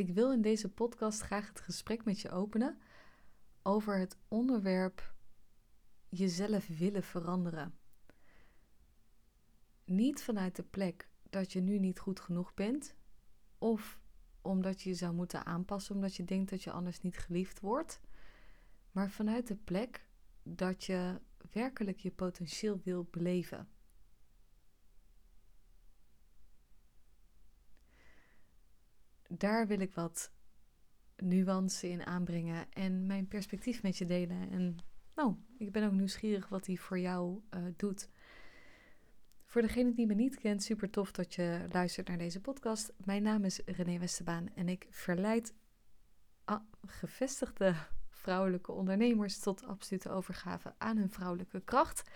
ik wil in deze podcast graag het gesprek met je openen over het onderwerp jezelf willen veranderen. Niet vanuit de plek dat je nu niet goed genoeg bent, of omdat je je zou moeten aanpassen omdat je denkt dat je anders niet geliefd wordt, maar vanuit de plek dat je werkelijk je potentieel wil beleven. Daar wil ik wat nuance in aanbrengen en mijn perspectief met je delen. En nou, ik ben ook nieuwsgierig wat die voor jou uh, doet. Voor degene die me niet kent, super tof dat je luistert naar deze podcast. Mijn naam is René Westerbaan en ik verleid gevestigde vrouwelijke ondernemers tot absolute overgave aan hun vrouwelijke kracht.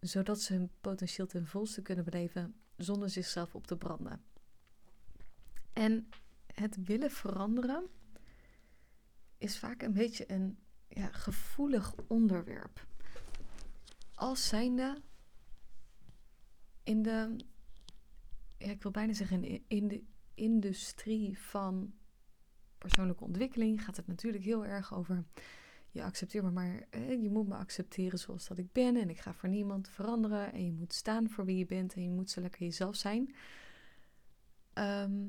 Zodat ze hun potentieel ten volste kunnen beleven zonder zichzelf op te branden. En het willen veranderen is vaak een beetje een ja, gevoelig onderwerp. Als zijnde in de, ik wil bijna zeggen, in de industrie van persoonlijke ontwikkeling gaat het natuurlijk heel erg over je accepteert me maar, je moet me accepteren zoals dat ik ben en ik ga voor niemand veranderen en je moet staan voor wie je bent en je moet zo lekker jezelf zijn. Ehm,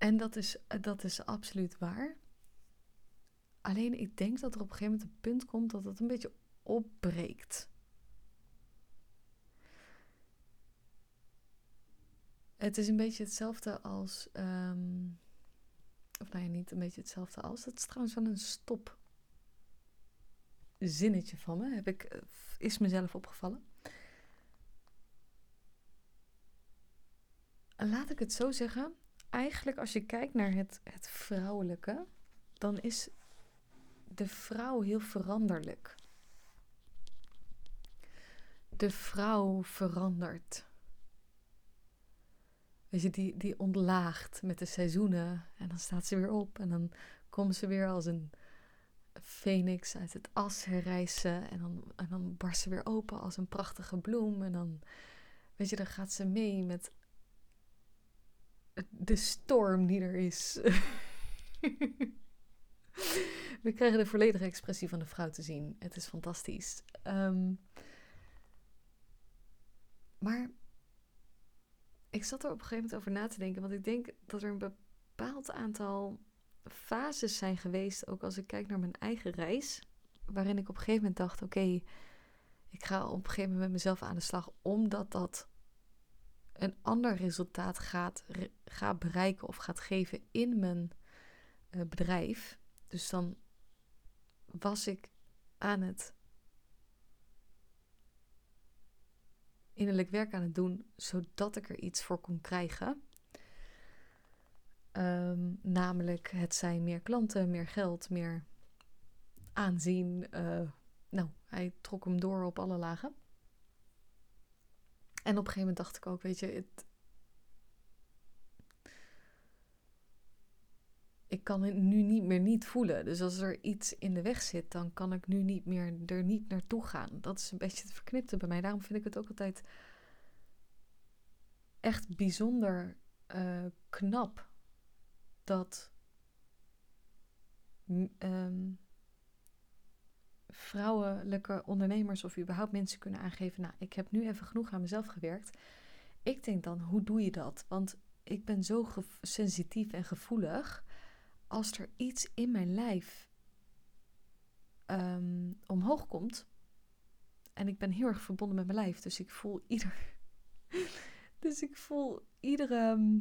en dat is, dat is absoluut waar. Alleen ik denk dat er op een gegeven moment een punt komt dat het een beetje opbreekt. Het is een beetje hetzelfde als. Ehm, of nou ja, niet een beetje hetzelfde als. Dat is trouwens wel een stop zinnetje van me. Heb ik, eh, is mezelf opgevallen. Laat ik het zo zeggen. Eigenlijk als je kijkt naar het, het vrouwelijke, dan is de vrouw heel veranderlijk. De vrouw verandert. Weet je, die, die ontlaagt met de seizoenen. En dan staat ze weer op. En dan komt ze weer als een phoenix uit het as herrijzen. En dan, en dan barst ze weer open als een prachtige bloem. En dan, weet je, dan gaat ze mee met de storm die er is. We krijgen de volledige expressie van de vrouw te zien. Het is fantastisch. Um, maar ik zat er op een gegeven moment over na te denken. Want ik denk dat er een bepaald aantal fases zijn geweest. Ook als ik kijk naar mijn eigen reis. Waarin ik op een gegeven moment dacht: oké, ik ga op een gegeven moment met mezelf aan de slag. Omdat dat een ander resultaat gaat, bereiken of gaat geven in mijn uh, bedrijf. Dus dan was ik aan het innerlijk werk aan het doen, zodat ik er iets voor kon krijgen. Um, namelijk, het zijn meer klanten, meer geld, meer aanzien. Uh, nou, hij trok hem door op alle lagen. En op een gegeven moment dacht ik ook, weet je, het, ik kan het nu niet meer niet voelen. Dus als er iets in de weg zit, dan kan ik nu niet meer er niet naartoe gaan. Dat is een beetje het verknipte bij mij. Daarom vind ik het ook altijd echt bijzonder uh, knap dat um, vrouwelijke ondernemers of überhaupt mensen kunnen aangeven: Nou, ik heb nu even genoeg aan mezelf gewerkt. Ik denk dan, hoe doe je dat? Want ik ben zo sensitief en gevoelig als er iets in mijn lijf um, omhoog komt. En ik ben heel erg verbonden met mijn lijf. Dus ik voel ieder. dus ik voel iedere. Ehm,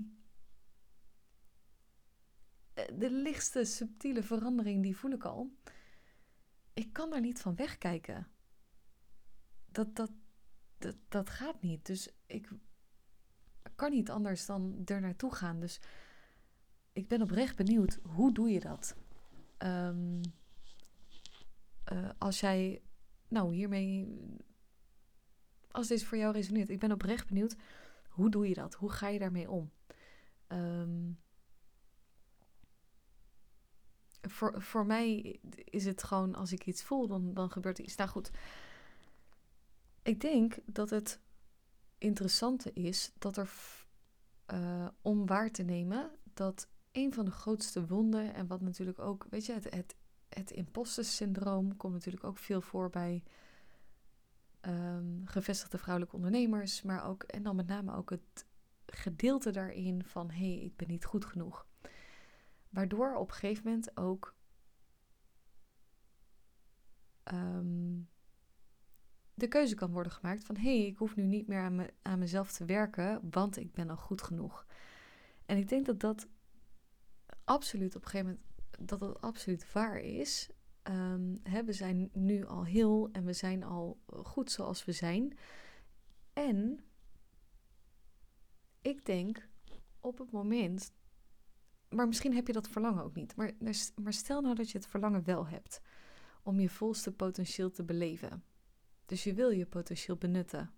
de lichtste subtiele verandering, die voel ik al. Ik kan daar niet van wegkijken. Dat, dat, dat, dat gaat niet. Dus ik kan niet anders dan er naartoe gaan. Dus ik ben oprecht benieuwd, hoe doe je dat? Um, als jij, nou hiermee, als dit voor jou resoneert, ik ben oprecht benieuwd, hoe doe je dat? Hoe ga je daarmee om? Um, voor, voor mij is het gewoon, als ik iets voel, dan, dan gebeurt iets. Nou goed, ik denk dat het interessante is dat er uh, om waar te nemen dat een van de grootste wonden, en wat natuurlijk ook, weet je, het, het, het imposter syndroom komt natuurlijk ook veel voor bij um, gevestigde vrouwelijke ondernemers, maar ook, en dan met name ook het gedeelte daarin van hé, hey, ik ben niet goed genoeg. Waardoor op een gegeven moment ook um, de keuze kan worden gemaakt van hé, hey, ik hoef nu niet meer aan, me, aan mezelf te werken, want ik ben al goed genoeg. En ik denk dat dat absoluut op een gegeven moment dat dat absoluut waar is. Um, hè, we zijn nu al heel en we zijn al goed zoals we zijn. En ik denk op het moment, maar misschien heb je dat verlangen ook niet, maar, maar stel nou dat je het verlangen wel hebt om je volste potentieel te beleven. Dus je wil je potentieel benutten.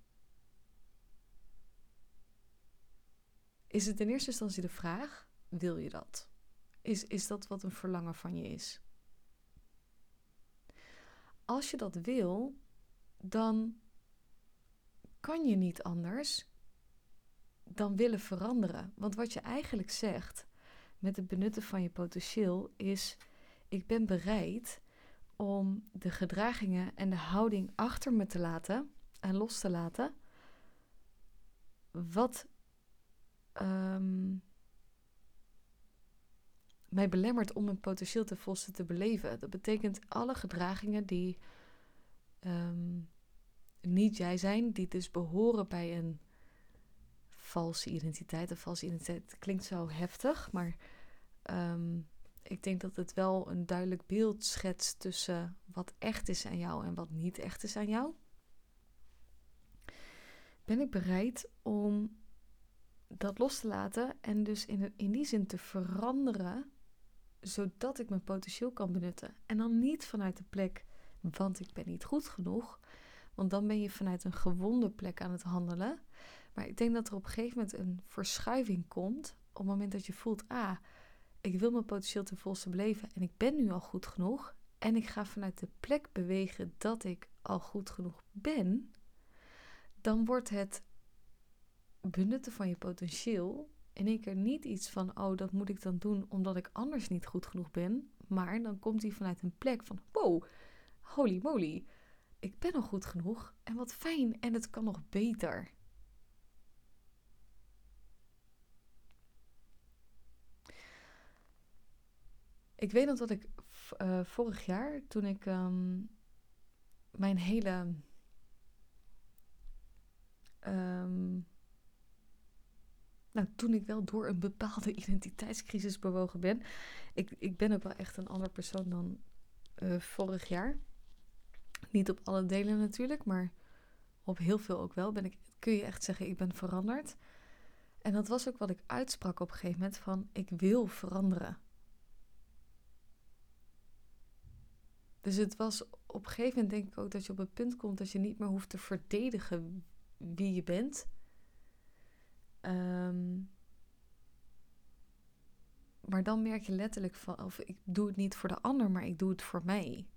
Is het in eerste instantie de vraag: wil je dat? Is, is dat wat een verlangen van je is? Als je dat wil, dan kan je niet anders dan willen veranderen. Want wat je eigenlijk zegt met het benutten van je potentieel is: ik ben bereid om de gedragingen en de houding achter me te laten en los te laten. Wat ehm, mij belemmert om mijn potentieel te volste te beleven. Dat betekent alle gedragingen die ehm, niet jij zijn, die dus behoren bij een valse identiteit. Een valse identiteit klinkt zo heftig, maar ehm, ik denk dat het wel een duidelijk beeld schetst tussen wat echt is aan jou en wat niet echt is aan jou. Ben ik bereid om dat los te laten en dus in, in die zin te veranderen, zodat ik mijn potentieel kan benutten. En dan niet vanuit de plek, want ik ben niet goed genoeg, want dan ben je vanuit een gewonde plek aan het handelen. Maar ik denk dat er op een gegeven moment een verschuiving komt op het moment dat je voelt, ah, ik wil mijn potentieel ten volste beleven en ik ben nu al goed genoeg. En ik ga vanuit de plek bewegen dat ik al goed genoeg ben, dan wordt het benutten van je potentieel in één keer niet iets van, oh, dat moet ik dan doen omdat ik anders niet goed genoeg ben, maar dan komt hij vanuit een plek van, wow, holy moly, ik ben al goed genoeg en wat fijn en het kan nog beter. Ik weet nog dat ik uh, vorig jaar, toen ik um, mijn hele. Um, nou, toen ik wel door een bepaalde identiteitscrisis bewogen ben. Ik, ik ben ook wel echt een ander persoon dan uh, vorig jaar. Niet op alle delen natuurlijk, maar op heel veel ook wel. Ben ik, kun je echt zeggen, ik ben veranderd. En dat was ook wat ik uitsprak op een gegeven moment van ik wil veranderen. Dus het was op een gegeven moment denk ik ook dat je op het punt komt dat je niet meer hoeft te verdedigen wie je bent. Ehm, maar dan merk je letterlijk van, of ik doe het niet voor de ander, maar ik doe het voor mij.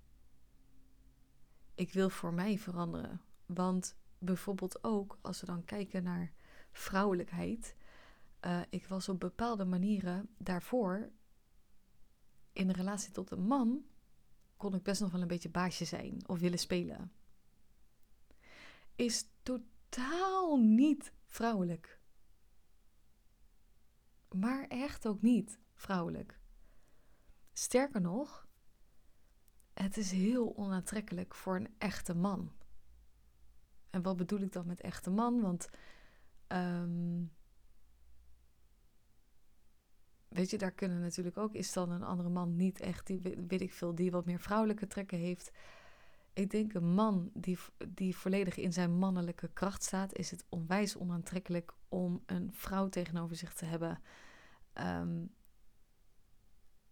Ik wil voor mij veranderen. Want bijvoorbeeld ook als we dan kijken naar vrouwelijkheid. Uh, ik was op bepaalde manieren daarvoor in relatie tot een man kon ik best nog wel een beetje baasje zijn of willen spelen. Is totaal niet vrouwelijk. Maar echt ook niet vrouwelijk. Sterker nog, het is heel onaantrekkelijk voor een echte man. En wat bedoel ik dan met echte man? Want um, weet je, daar kunnen natuurlijk ook, is dan een andere man niet echt, die weet ik veel, die wat meer vrouwelijke trekken heeft. Ik denk een man die, die volledig in zijn mannelijke kracht staat, is het onwijs onaantrekkelijk om een vrouw tegenover zich te hebben um,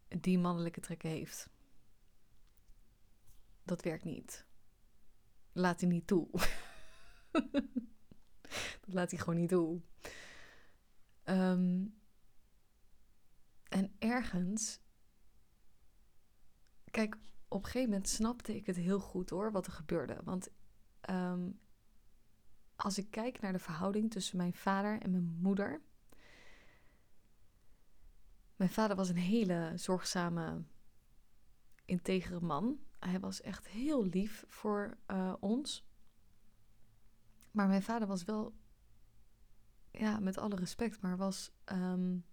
die mannelijke trekken heeft. Dat werkt niet. Laat hij niet toe. dat laat hij gewoon niet toe. Um, en ergens, kijk, op een gegeven moment snapte ik het heel goed hoor, wat er gebeurde. Want um, als ik kijk naar de verhouding tussen mijn vader en mijn moeder, Mijn vader was een hele zorgzame, integere man. Hij was echt heel lief voor uh, ons. Maar mijn vader was wel, ja, met alle respect, maar was. Um,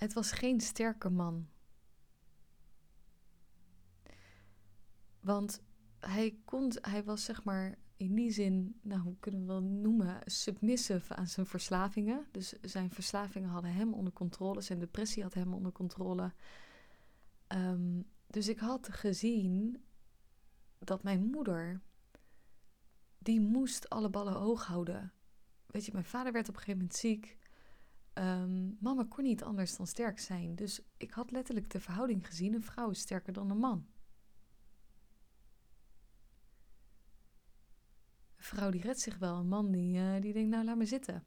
het was geen sterke man. Want hij, kon, hij was zeg maar in die zin, nou hoe kunnen we wel noemen, submissive aan zijn verslavingen. Dus zijn verslavingen hadden hem onder controle, zijn depressie had hem onder controle. Um, dus ik had gezien dat mijn moeder, die moest alle ballen hoog houden. Weet je, mijn vader werd op een gegeven moment ziek. Um, mama kon niet anders dan sterk zijn. Dus ik had letterlijk de verhouding gezien: een vrouw is sterker dan een man. Een vrouw die redt zich wel, een man die, uh, die denkt: nou, laat me zitten.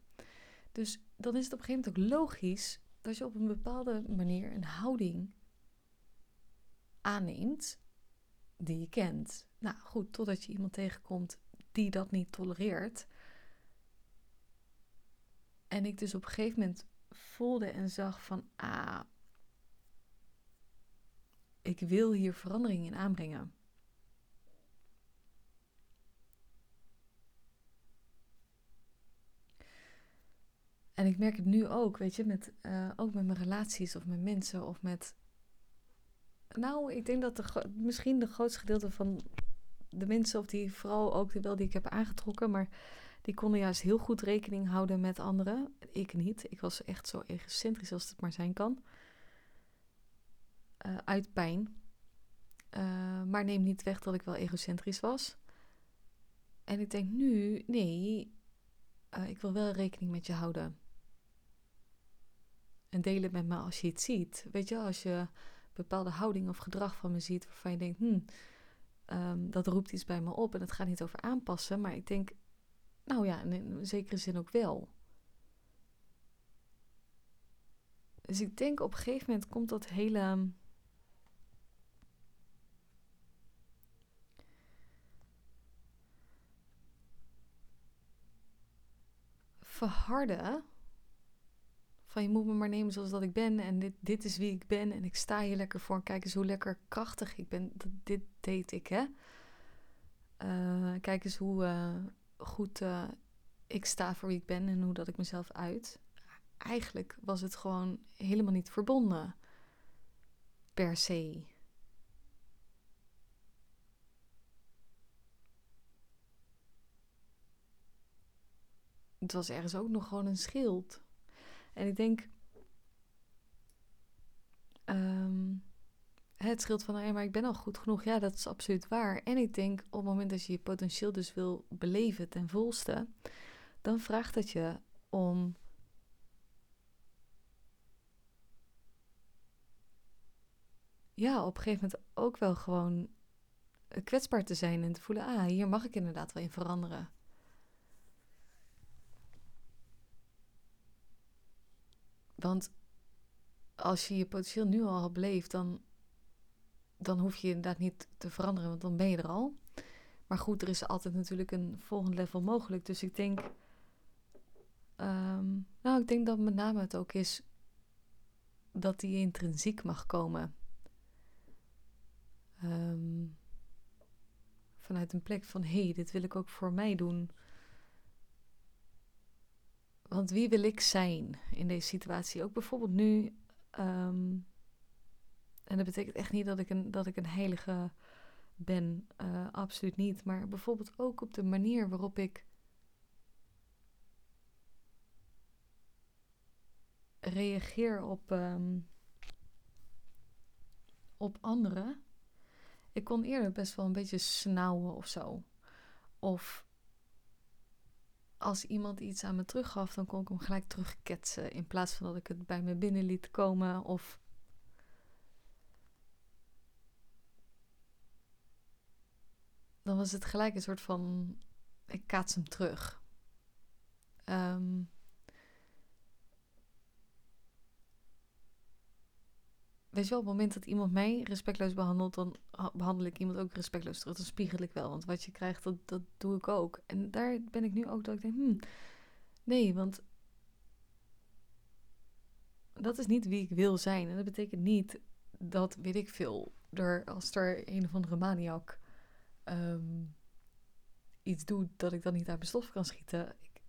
Dus dan is het op een gegeven moment ook logisch dat je op een bepaalde manier een houding aanneemt die je kent. Nou goed, totdat je iemand tegenkomt die dat niet tolereert. En ik dus op een gegeven moment voelde en zag van, ah, ik wil hier verandering in aanbrengen. En ik merk het nu ook, weet je, met, uh, ook met mijn relaties of met mensen of met. Nou, ik denk dat de, misschien de grootste gedeelte van de mensen, of die vooral ook wel die ik heb aangetrokken, maar die konden juist heel goed rekening houden met anderen. Ik niet. Ik was echt zo egocentrisch als het maar zijn kan. Uh, uit pijn. Uh, maar neem niet weg dat ik wel egocentrisch was. En ik denk nu, nee, uh, ik wil wel rekening met je houden. En deel het met me als je het ziet. Weet je, als je bepaalde houding of gedrag van me ziet waarvan je denkt, hmm, um, dat roept iets bij me op. En het gaat niet over aanpassen, maar ik denk, nou ja, in zekere zin ook wel. Dus ik denk op een gegeven moment komt dat hele. verharden van je moet me maar nemen zoals dat ik ben. En dit, dit is wie ik ben. En ik sta hier lekker voor. Kijk eens hoe lekker krachtig ik ben. Dat, dit deed ik, hè. Uh, kijk eens hoe uh, goed uh, ik sta voor wie ik ben en hoe dat ik mezelf uit. Eigenlijk was het gewoon helemaal niet verbonden. Per se. Het was ergens ook nog gewoon een schild. En ik denk. Het scheelt van, ja, maar ik ben al goed genoeg. Ja, dat is absoluut waar. En ik denk, op het moment dat je je potentieel dus wil beleven ten volste, dan vraagt het je om ja, op een gegeven moment ook wel gewoon kwetsbaar te zijn en te voelen, ah, hier mag ik inderdaad wel in veranderen. Want als je je potentieel nu al beleeft, dan, dan hoef je inderdaad niet te veranderen, want dan ben je er al. Maar goed, er is altijd natuurlijk een volgend level mogelijk. Dus ik denk, um, nou, ik denk dat met name het ook is dat die intrinsiek mag komen. Um, vanuit een plek van, hé, hey, dit wil ik ook voor mij doen. Want wie wil ik zijn in deze situatie? Ook bijvoorbeeld nu. Um, en dat betekent echt niet dat ik een, dat ik een heilige ben. Uh, absoluut niet. Maar bijvoorbeeld ook op de manier waarop ik reageer op, um, op anderen. Ik kon eerder best wel een beetje snauwen of zo. Of als iemand iets aan me teruggaf, dan kon ik hem gelijk terugketsen. In plaats van dat ik het bij me binnen liet komen. Of dan was het gelijk een soort van. Ik kaats hem terug. Um, weet je wel, op het moment dat iemand mij respectloos behandelt, dan behandel ik iemand ook respectloos terug. Dan spiegel ik wel, want wat je krijgt, dat, dat doe ik ook. En daar ben ik nu ook dat ik denk, hmm, nee, want dat is niet wie ik wil zijn. En dat betekent niet dat, weet ik veel, er, als er een of andere maniak ehm, iets doet dat ik dan niet uit mijn stof kan schieten. Ik,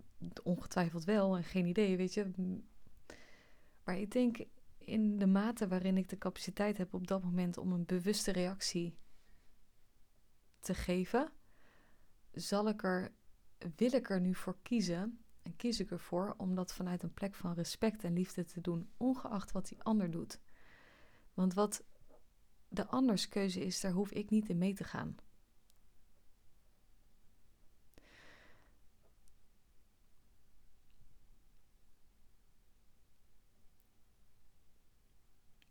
ongetwijfeld wel en geen idee, weet je. Maar ik denk in de mate waarin ik de capaciteit heb op dat moment om een bewuste reactie te geven, zal ik er, wil ik er nu voor kiezen en kies ik ervoor om dat vanuit een plek van respect en liefde te doen, ongeacht wat die ander doet. Want wat de anders keuze is, daar hoef ik niet in mee te gaan.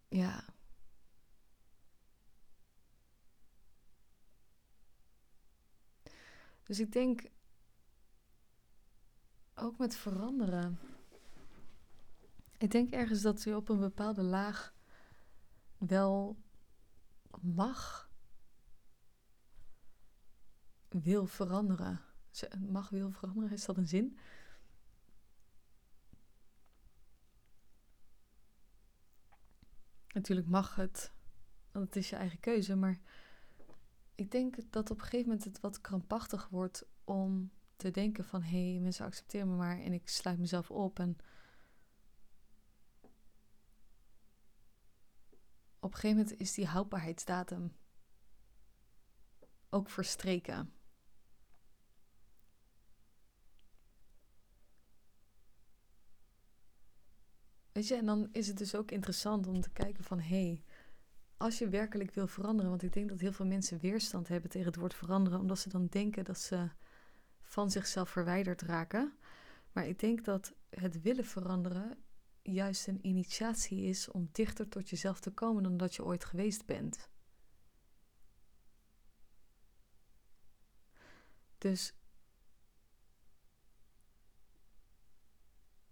Ja. Dus ik denk ook met veranderen. Ik denk ergens dat u op een bepaalde laag wel mag, wil veranderen. Mag wil veranderen, is dat een zin? Natuurlijk mag het, want het is je eigen keuze, maar ik denk dat op een gegeven moment het wat krampachtig wordt om te denken van hé, hey, mensen accepteren me maar en ik sluit mezelf op en op een gegeven moment is die houdbaarheidsdatum ook verstreken. Weet je, en dan is het dus ook interessant om te kijken van hé, hey, als je werkelijk wil veranderen, want ik denk dat heel veel mensen weerstand hebben tegen het woord veranderen, omdat ze dan denken dat ze van zichzelf verwijderd raken. Maar ik denk dat het willen veranderen juist een initiatie is om dichter tot jezelf te komen dan dat je ooit geweest bent. Dus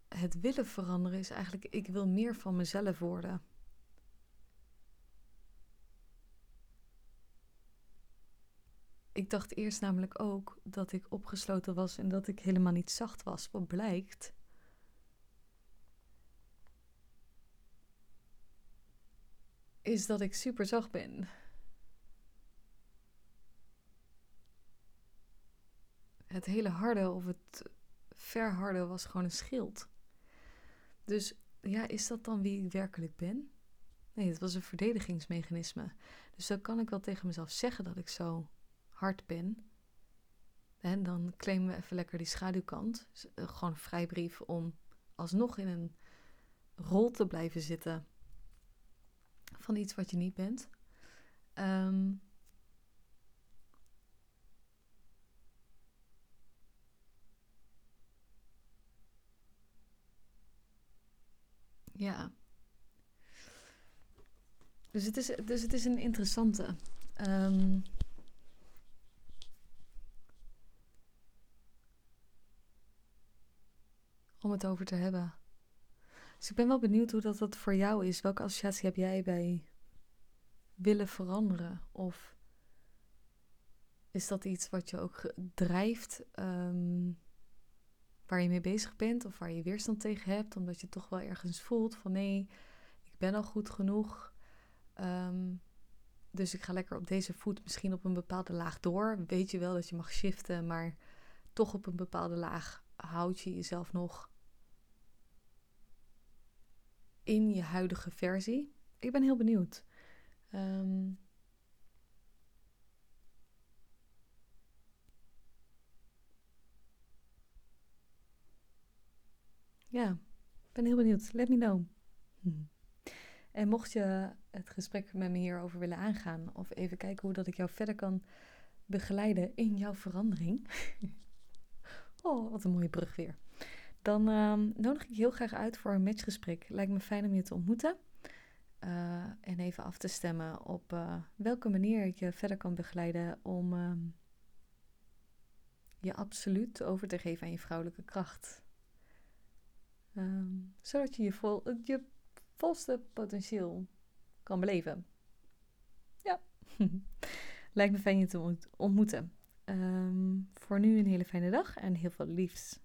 het willen veranderen is eigenlijk, ik wil meer van mezelf worden. Ik dacht eerst namelijk ook dat ik opgesloten was en dat ik helemaal niet zacht was. Wat blijkt. Is dat ik super zacht ben. Het hele harde of het verharde was gewoon een schild. Dus ja, is dat dan wie ik werkelijk ben? Nee, het was een verdedigingsmechanisme. Dus dan kan ik wel tegen mezelf zeggen dat ik zo hard ben. En dan claimen we even lekker die schaduwkant. Eh, gewoon vrijbrief om alsnog in een rol te blijven zitten van iets wat je niet bent. Um, Ja. Dus het is, dus het is een interessante. Um, om het over te hebben. Dus ik ben wel benieuwd hoe dat, dat voor jou is. Welke associatie heb jij bij willen veranderen? Of is dat iets wat je ook drijft? Um, waar je mee bezig bent of waar je weerstand tegen hebt, omdat je toch wel ergens voelt van nee, ik ben al goed genoeg. Um, dus ik ga lekker op deze voet misschien op een bepaalde laag door. Weet je wel dat je mag shiften, maar toch op een bepaalde laag houd je jezelf nog in je huidige versie. Ik ben heel benieuwd. Um, Ja, ik ben heel benieuwd. Let me know. En mocht je het gesprek met me hierover willen aangaan, of even kijken hoe dat ik jou verder kan begeleiden in jouw verandering. oh, wat een mooie brug weer. Dan uh, nodig ik heel graag uit voor een matchgesprek. Lijkt me fijn om je te ontmoeten. Uh, en even af te stemmen op uh, welke manier ik je verder kan begeleiden om uh, je absoluut over te geven aan je vrouwelijke kracht. Um, zodat je je, vol, je volste potentieel kan beleven. Ja, lijkt me fijn je te ontmoeten. Voor nu een hele fijne dag en heel veel liefs.